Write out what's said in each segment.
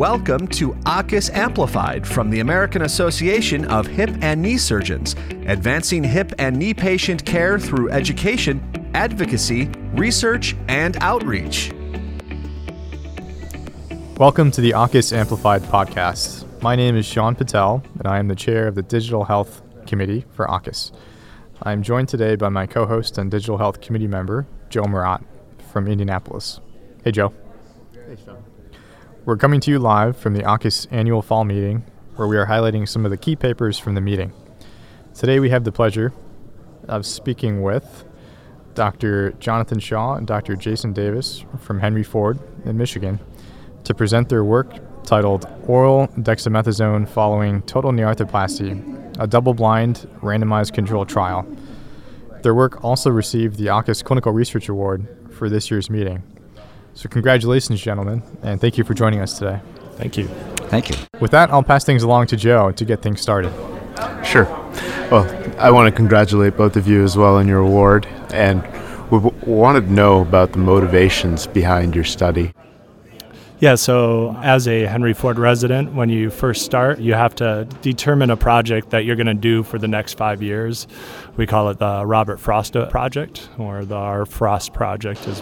Welcome to AAHKS Amplified from the American Association of Hip and Knee Surgeons, advancing hip and knee patient care through education, advocacy, research, and outreach. Welcome to the AAHKS Amplified podcast. My name is Sean Patel, and I am the chair of the Digital Health Committee for AAHKS. I am joined today by my co host and Digital Health Committee member, Joe Maratt from Indianapolis. Hey, Joe. Hey, Sean. We're coming to you live from the AAHKS annual fall meeting, where we are highlighting some of the key papers from the meeting. Today we have the pleasure of speaking with Dr. Jonathan Shaw and Dr. Jason Davis from Henry Ford in Michigan to present their work titled Oral Dexamethasone Following Total Knee Arthroplasty, a double blind randomized control trial. Their work also received the AAHKS Clinical Research Award for this year's meeting. So, congratulations, gentlemen, and thank you for joining us today. Thank you. Thank you. With that, I'll pass things along to Joe to get things started. Sure. Well, I want to congratulate both of you as well on your award, and we wanted to know about the motivations behind your study. Yeah, so as a Henry Ford resident, when you first start, you have to determine a project that you're going to do for the next five years. We call it the Robert Frost project, or the our Frost project, is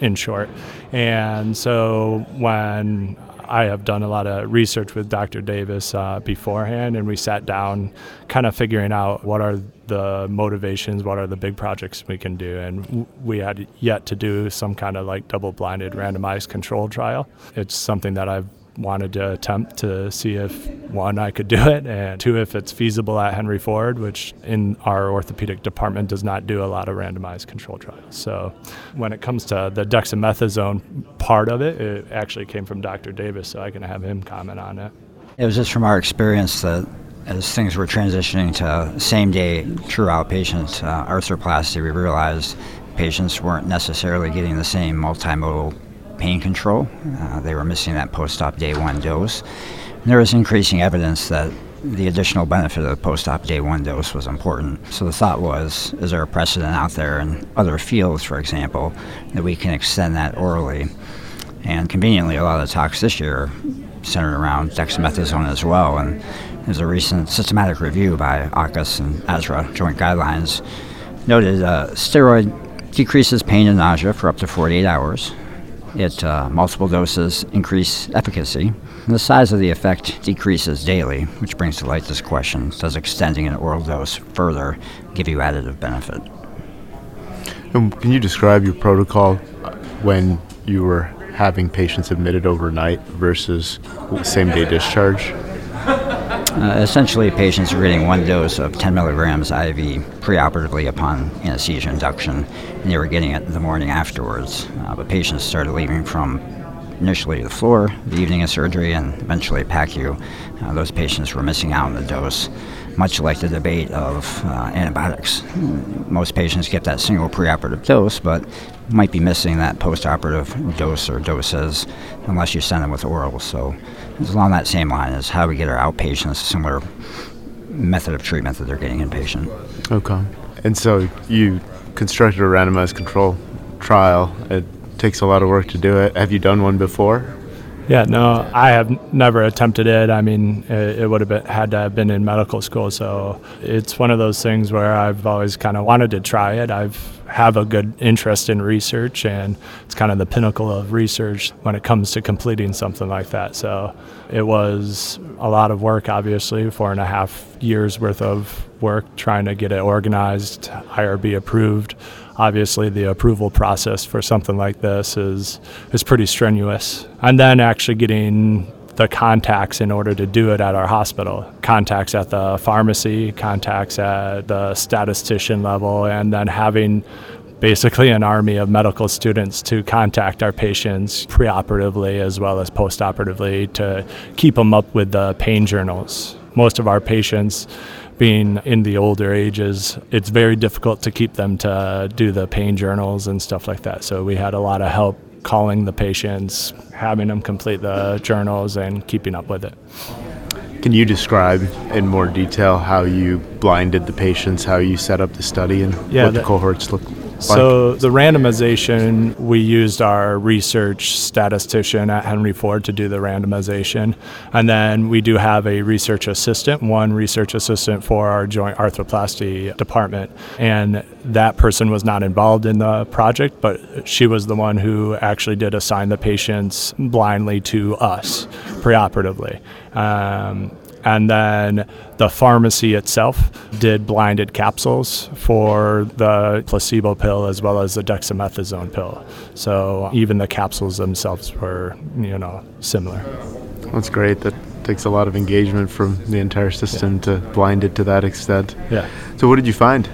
in short. And so when I have done a lot of research with Dr. Davis uh, beforehand, and we sat down, kind of figuring out what are the motivations, what are the big projects we can do, and we had yet to do some kind of like double-blinded, randomized control trial. It's something that I've wanted to attempt to see if one I could do it and two if it's feasible at Henry Ford, which in our orthopedic department does not do a lot of randomized control trials. So when it comes to the dexamethasone part of it, it actually came from Dr. Davis, so I can have him comment on it. It was just from our experience that as things were transitioning to same day true outpatient uh, arthroplasty, we realized patients weren't necessarily getting the same multimodal pain control. Uh, they were missing that post op day one dose. And there was increasing evidence that the additional benefit of the post op day one dose was important. So the thought was is there a precedent out there in other fields, for example, that we can extend that orally? And conveniently, a lot of the talks this year centered around dexamethasone as well. And there's a recent systematic review by AAHKS and ASRA joint guidelines noted uh, steroid decreases pain and nausea for up to 48 hours, it uh, multiple doses increase efficacy. The size of the effect decreases daily, which brings to light this question: Does extending an oral dose further give you additive benefit? And can you describe your protocol when you were having patients admitted overnight versus same day discharge? Uh, essentially, patients are getting one dose of 10 milligrams IV preoperatively upon anesthesia induction, and they were getting it the morning afterwards. Uh, but patients started leaving from initially the floor the evening of surgery and eventually PACU. Uh, those patients were missing out on the dose, much like the debate of uh, antibiotics. Most patients get that single preoperative dose, but might be missing that postoperative dose or doses unless you send them with oral. So it's along that same line as how we get our outpatients a similar method of treatment that they're getting inpatient. Okay. And so you constructed a randomized control trial. It takes a lot of work to do it. Have you done one before? Yeah, no, I have never attempted it. I mean, it, it would have been, had to have been in medical school, so it's one of those things where I've always kind of wanted to try it. I've have a good interest in research, and it's kind of the pinnacle of research when it comes to completing something like that. So it was a lot of work, obviously, four and a half years worth of work trying to get it organized, IRB approved. Obviously, the approval process for something like this is is pretty strenuous, and then actually getting the contacts in order to do it at our hospital contacts at the pharmacy, contacts at the statistician level, and then having basically an army of medical students to contact our patients preoperatively as well as postoperatively to keep them up with the pain journals. Most of our patients being in the older ages, it's very difficult to keep them to do the pain journals and stuff like that. So we had a lot of help calling the patients, having them complete the journals, and keeping up with it. Can you describe in more detail how you blinded the patients, how you set up the study, and yeah, what the, the cohorts look So the randomization, we used our research statistician at Henry Ford to do the randomization, and then we do have a research assistant, one research assistant for our joint arthroplasty department, and that person was not involved in the project, but she was the one who actually did assign the patients blindly to us preoperatively. Um, and then the pharmacy itself did blinded capsules for the placebo pill as well as the dexamethasone pill. So even the capsules themselves were, you know, similar. That's great. That takes a lot of engagement from the entire system yeah. to blind it to that extent. Yeah. So what did you find?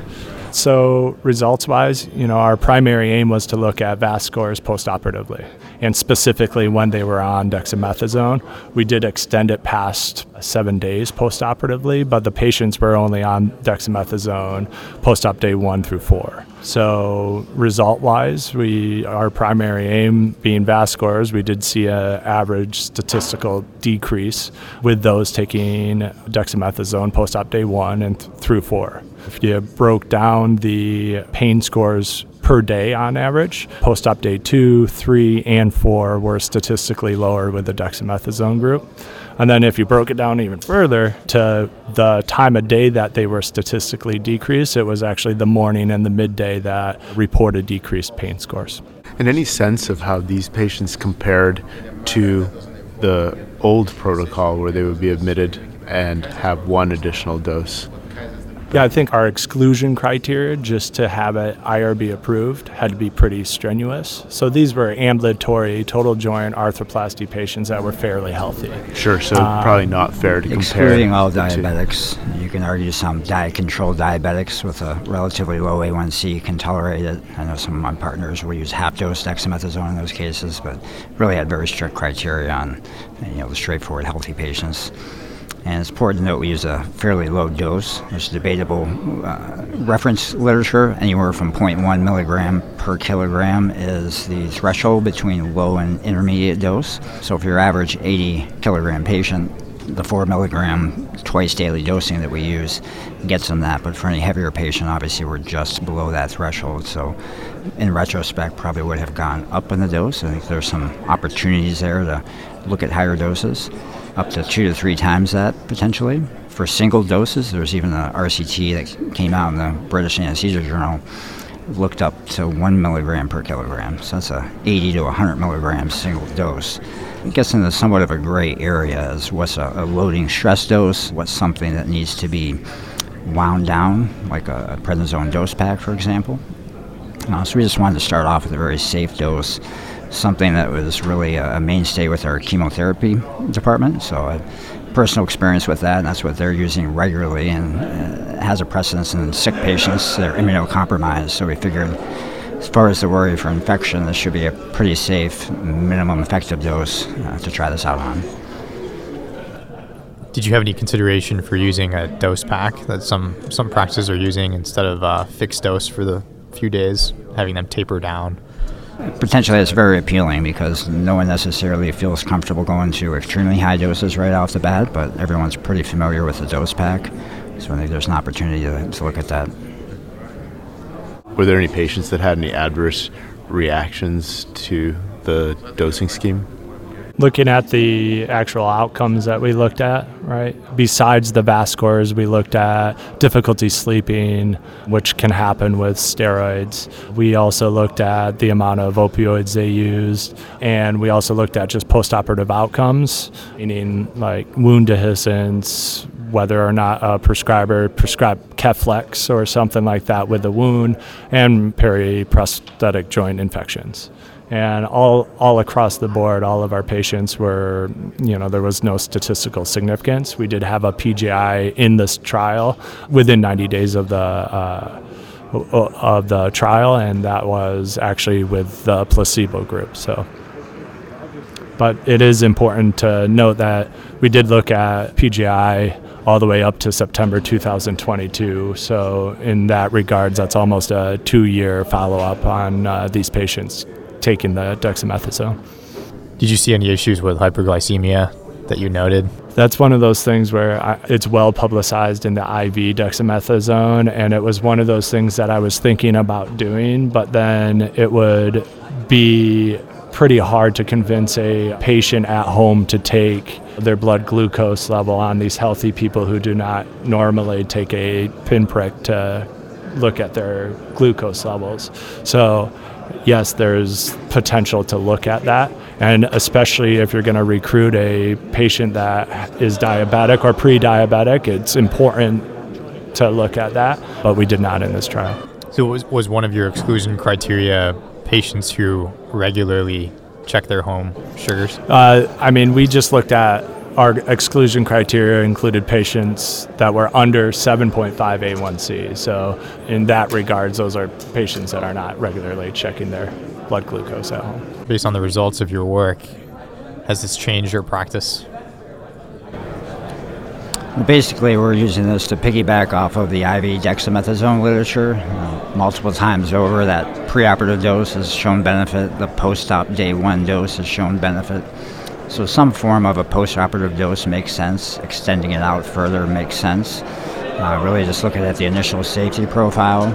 So results wise, you know, our primary aim was to look at VAS scores postoperatively and specifically when they were on dexamethasone. We did extend it past seven days postoperatively, but the patients were only on dexamethasone post-op day one through four. So result-wise, we our primary aim being VAS scores, we did see an average statistical decrease with those taking dexamethasone post-op day one and th- through four. If you broke down the pain scores per day on average. Post op day two, three, and four were statistically lower with the dexamethasone group. And then if you broke it down even further to the time of day that they were statistically decreased, it was actually the morning and the midday that reported decreased pain scores. And any sense of how these patients compared to the old protocol where they would be admitted and have one additional dose? Yeah, I think our exclusion criteria just to have it IRB approved had to be pretty strenuous. So these were ambulatory total joint arthroplasty patients that were fairly healthy. Sure, so um, probably not fair to excluding compare. Excluding all diabetics. You can argue some diet controlled diabetics with a relatively low A1C can tolerate it. I know some of my partners will use half dose dexamethasone in those cases, but really had very strict criteria on you know the straightforward healthy patients. And it's important to note we use a fairly low dose. There's debatable uh, reference literature. Anywhere from 0.1 milligram per kilogram is the threshold between low and intermediate dose. So if your average 80 kilogram patient, the 4 milligram twice daily dosing that we use gets them that. But for any heavier patient, obviously we're just below that threshold. So in retrospect, probably would have gone up in the dose. I think there's some opportunities there to look at higher doses up to two to three times that potentially. For single doses, there's even an RCT that came out in the British Anesthesia Journal, looked up to one milligram per kilogram. So that's a 80 to 100 milligram single dose. It gets into somewhat of a gray area as what's a, a loading stress dose, what's something that needs to be wound down, like a, a prednisone dose pack, for example. Uh, so we just wanted to start off with a very safe dose something that was really a mainstay with our chemotherapy department. So I personal experience with that, and that's what they're using regularly, and uh, has a precedence in sick patients that are immunocompromised. So we figured, as far as the worry for infection, this should be a pretty safe minimum effective dose uh, to try this out on. Did you have any consideration for using a dose pack that some some practices are using instead of a fixed dose for the few days, having them taper down? Potentially that's very appealing because no one necessarily feels comfortable going to extremely high doses right off the bat, but everyone's pretty familiar with the dose pack. So I think there's an opportunity to, to look at that. Were there any patients that had any adverse reactions to the dosing scheme? Looking at the actual outcomes that we looked at, right? Besides the VAS scores, we looked at difficulty sleeping, which can happen with steroids. We also looked at the amount of opioids they used, and we also looked at just postoperative outcomes, meaning like wound dehiscence, whether or not a prescriber prescribed Keflex or something like that with the wound, and periprosthetic joint infections and all all across the board, all of our patients were, you know, there was no statistical significance. We did have a PJI in this trial within 90 days of the. Uh, of the trial, and that was actually with the placebo group. So, but it is important to note that we did look at PJI all the way up to September 2022. So, in that regards, that's almost a two-year follow-up on uh, these patients taking the dexamethasone. Did you see any issues with hyperglycemia that you noted? That's one of those things where I, it's well publicized in the IV dexamethasone, and it was one of those things that I was thinking about doing, but then it would be pretty hard to convince a patient at home to take their blood glucose level on these healthy people who do not normally take a pinprick to look at their glucose levels. So, yes, there's potential to look at that. And especially if you're going to recruit a patient that is diabetic or pre diabetic, it's important to look at that. But we did not in this trial. So, was, was one of your exclusion criteria patients who regularly check their home sugars? Uh, I mean, we just looked at our exclusion criteria included patients that were under 7.5 A1C. So, in that regards, those are patients that are not regularly checking their blood glucose at home. Based on the results of your work, has this changed your practice? Basically, we're using this to piggyback off of the IV dexamethasone literature. Uh, multiple times over, that preoperative dose has shown benefit, the post op day one dose has shown benefit. So, some form of a postoperative dose makes sense, extending it out further makes sense. Uh, really, just looking at the initial safety profile.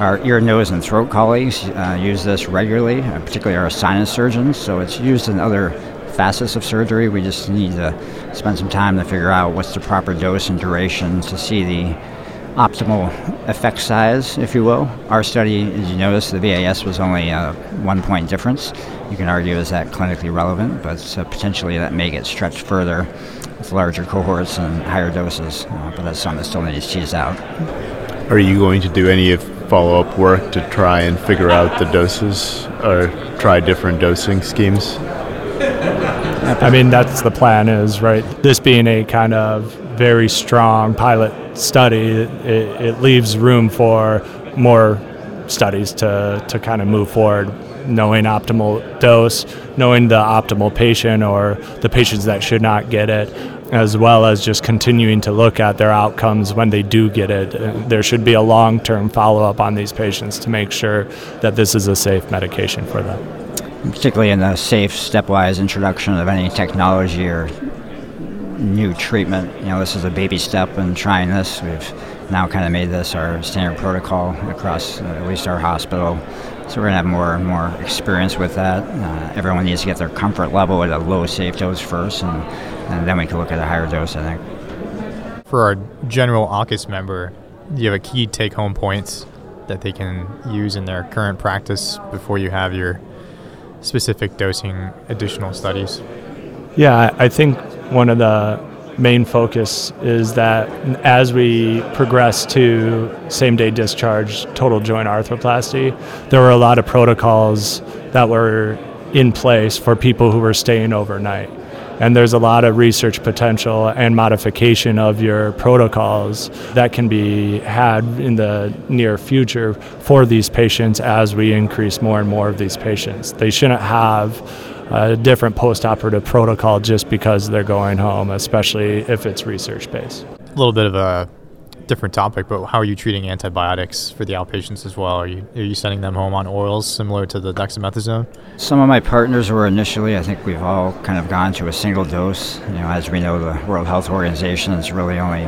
Our ear, nose, and throat colleagues uh, use this regularly, uh, particularly our sinus surgeons, so it's used in other facets of surgery. We just need to spend some time to figure out what's the proper dose and duration to see the optimal effect size, if you will. Our study, as you notice, the VAS was only a one point difference. You can argue is that clinically relevant, but uh, potentially that may get stretched further with larger cohorts and higher doses. Uh, but that's something that still needs teased out. Are you going to do any follow up work to try and figure out the doses or try different dosing schemes? I mean, that's the plan is, right? This being a kind of very strong pilot study, it, it leaves room for more studies to, to kind of move forward, knowing optimal dose, knowing the optimal patient or the patients that should not get it, as well as just continuing to look at their outcomes when they do get it. There should be a long term follow up on these patients to make sure that this is a safe medication for them particularly in the safe stepwise introduction of any technology or new treatment. You know, this is a baby step in trying this. We've now kind of made this our standard protocol across uh, at least our hospital. So we're going to have more and more experience with that. Uh, everyone needs to get their comfort level at a low safe dose first, and, and then we can look at a higher dose, I think. For our general AAHKS member, do you have a key take home points that they can use in their current practice before you have your specific dosing additional studies? Yeah, I think one of the main focus is that as we progress to same day discharge total joint arthroplasty, there were a lot of protocols that were in place for people who were staying overnight. And there's a lot of research potential and modification of your protocols that can be had in the near future for these patients as we increase more and more of these patients. They shouldn't have a different post-operative protocol just because they're going home, especially if it's research based. A little bit of a different topic, but how are you treating antibiotics for the outpatients as well? Are you are you sending them home on orals similar to the dexamethasone? Some of my partners were initially. I think we've all kind of gone to a single dose. You know, as we know, the World Health Organization is really only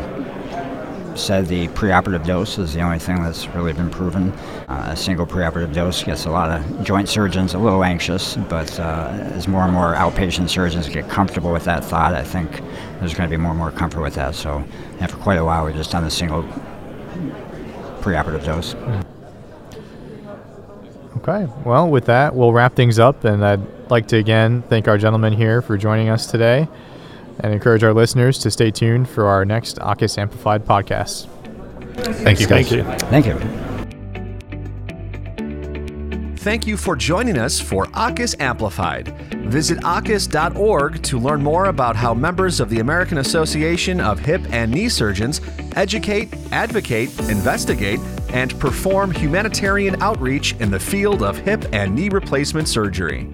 said the preoperative dose is the only thing that's really been proven. Uh, a single preoperative dose gets a lot of joint surgeons a little anxious, but uh, as more and more outpatient surgeons get comfortable with that thought, I think there's going to be more and more comfort with that. So, yeah, for quite a while, we've just done a single preoperative dose. Okay, well, with that, we'll wrap things up, and I'd like to again thank our gentlemen here for joining us today and encourage our listeners to stay tuned for our next AAHKS Amplified podcast. Thank you. Thank you. Thank you. Thank you for joining us for AAHKS Amplified. Visit AAHKS.org to learn more about how members of the American Association of Hip and Knee Surgeons educate, advocate, investigate, and perform humanitarian outreach in the field of hip and knee replacement surgery.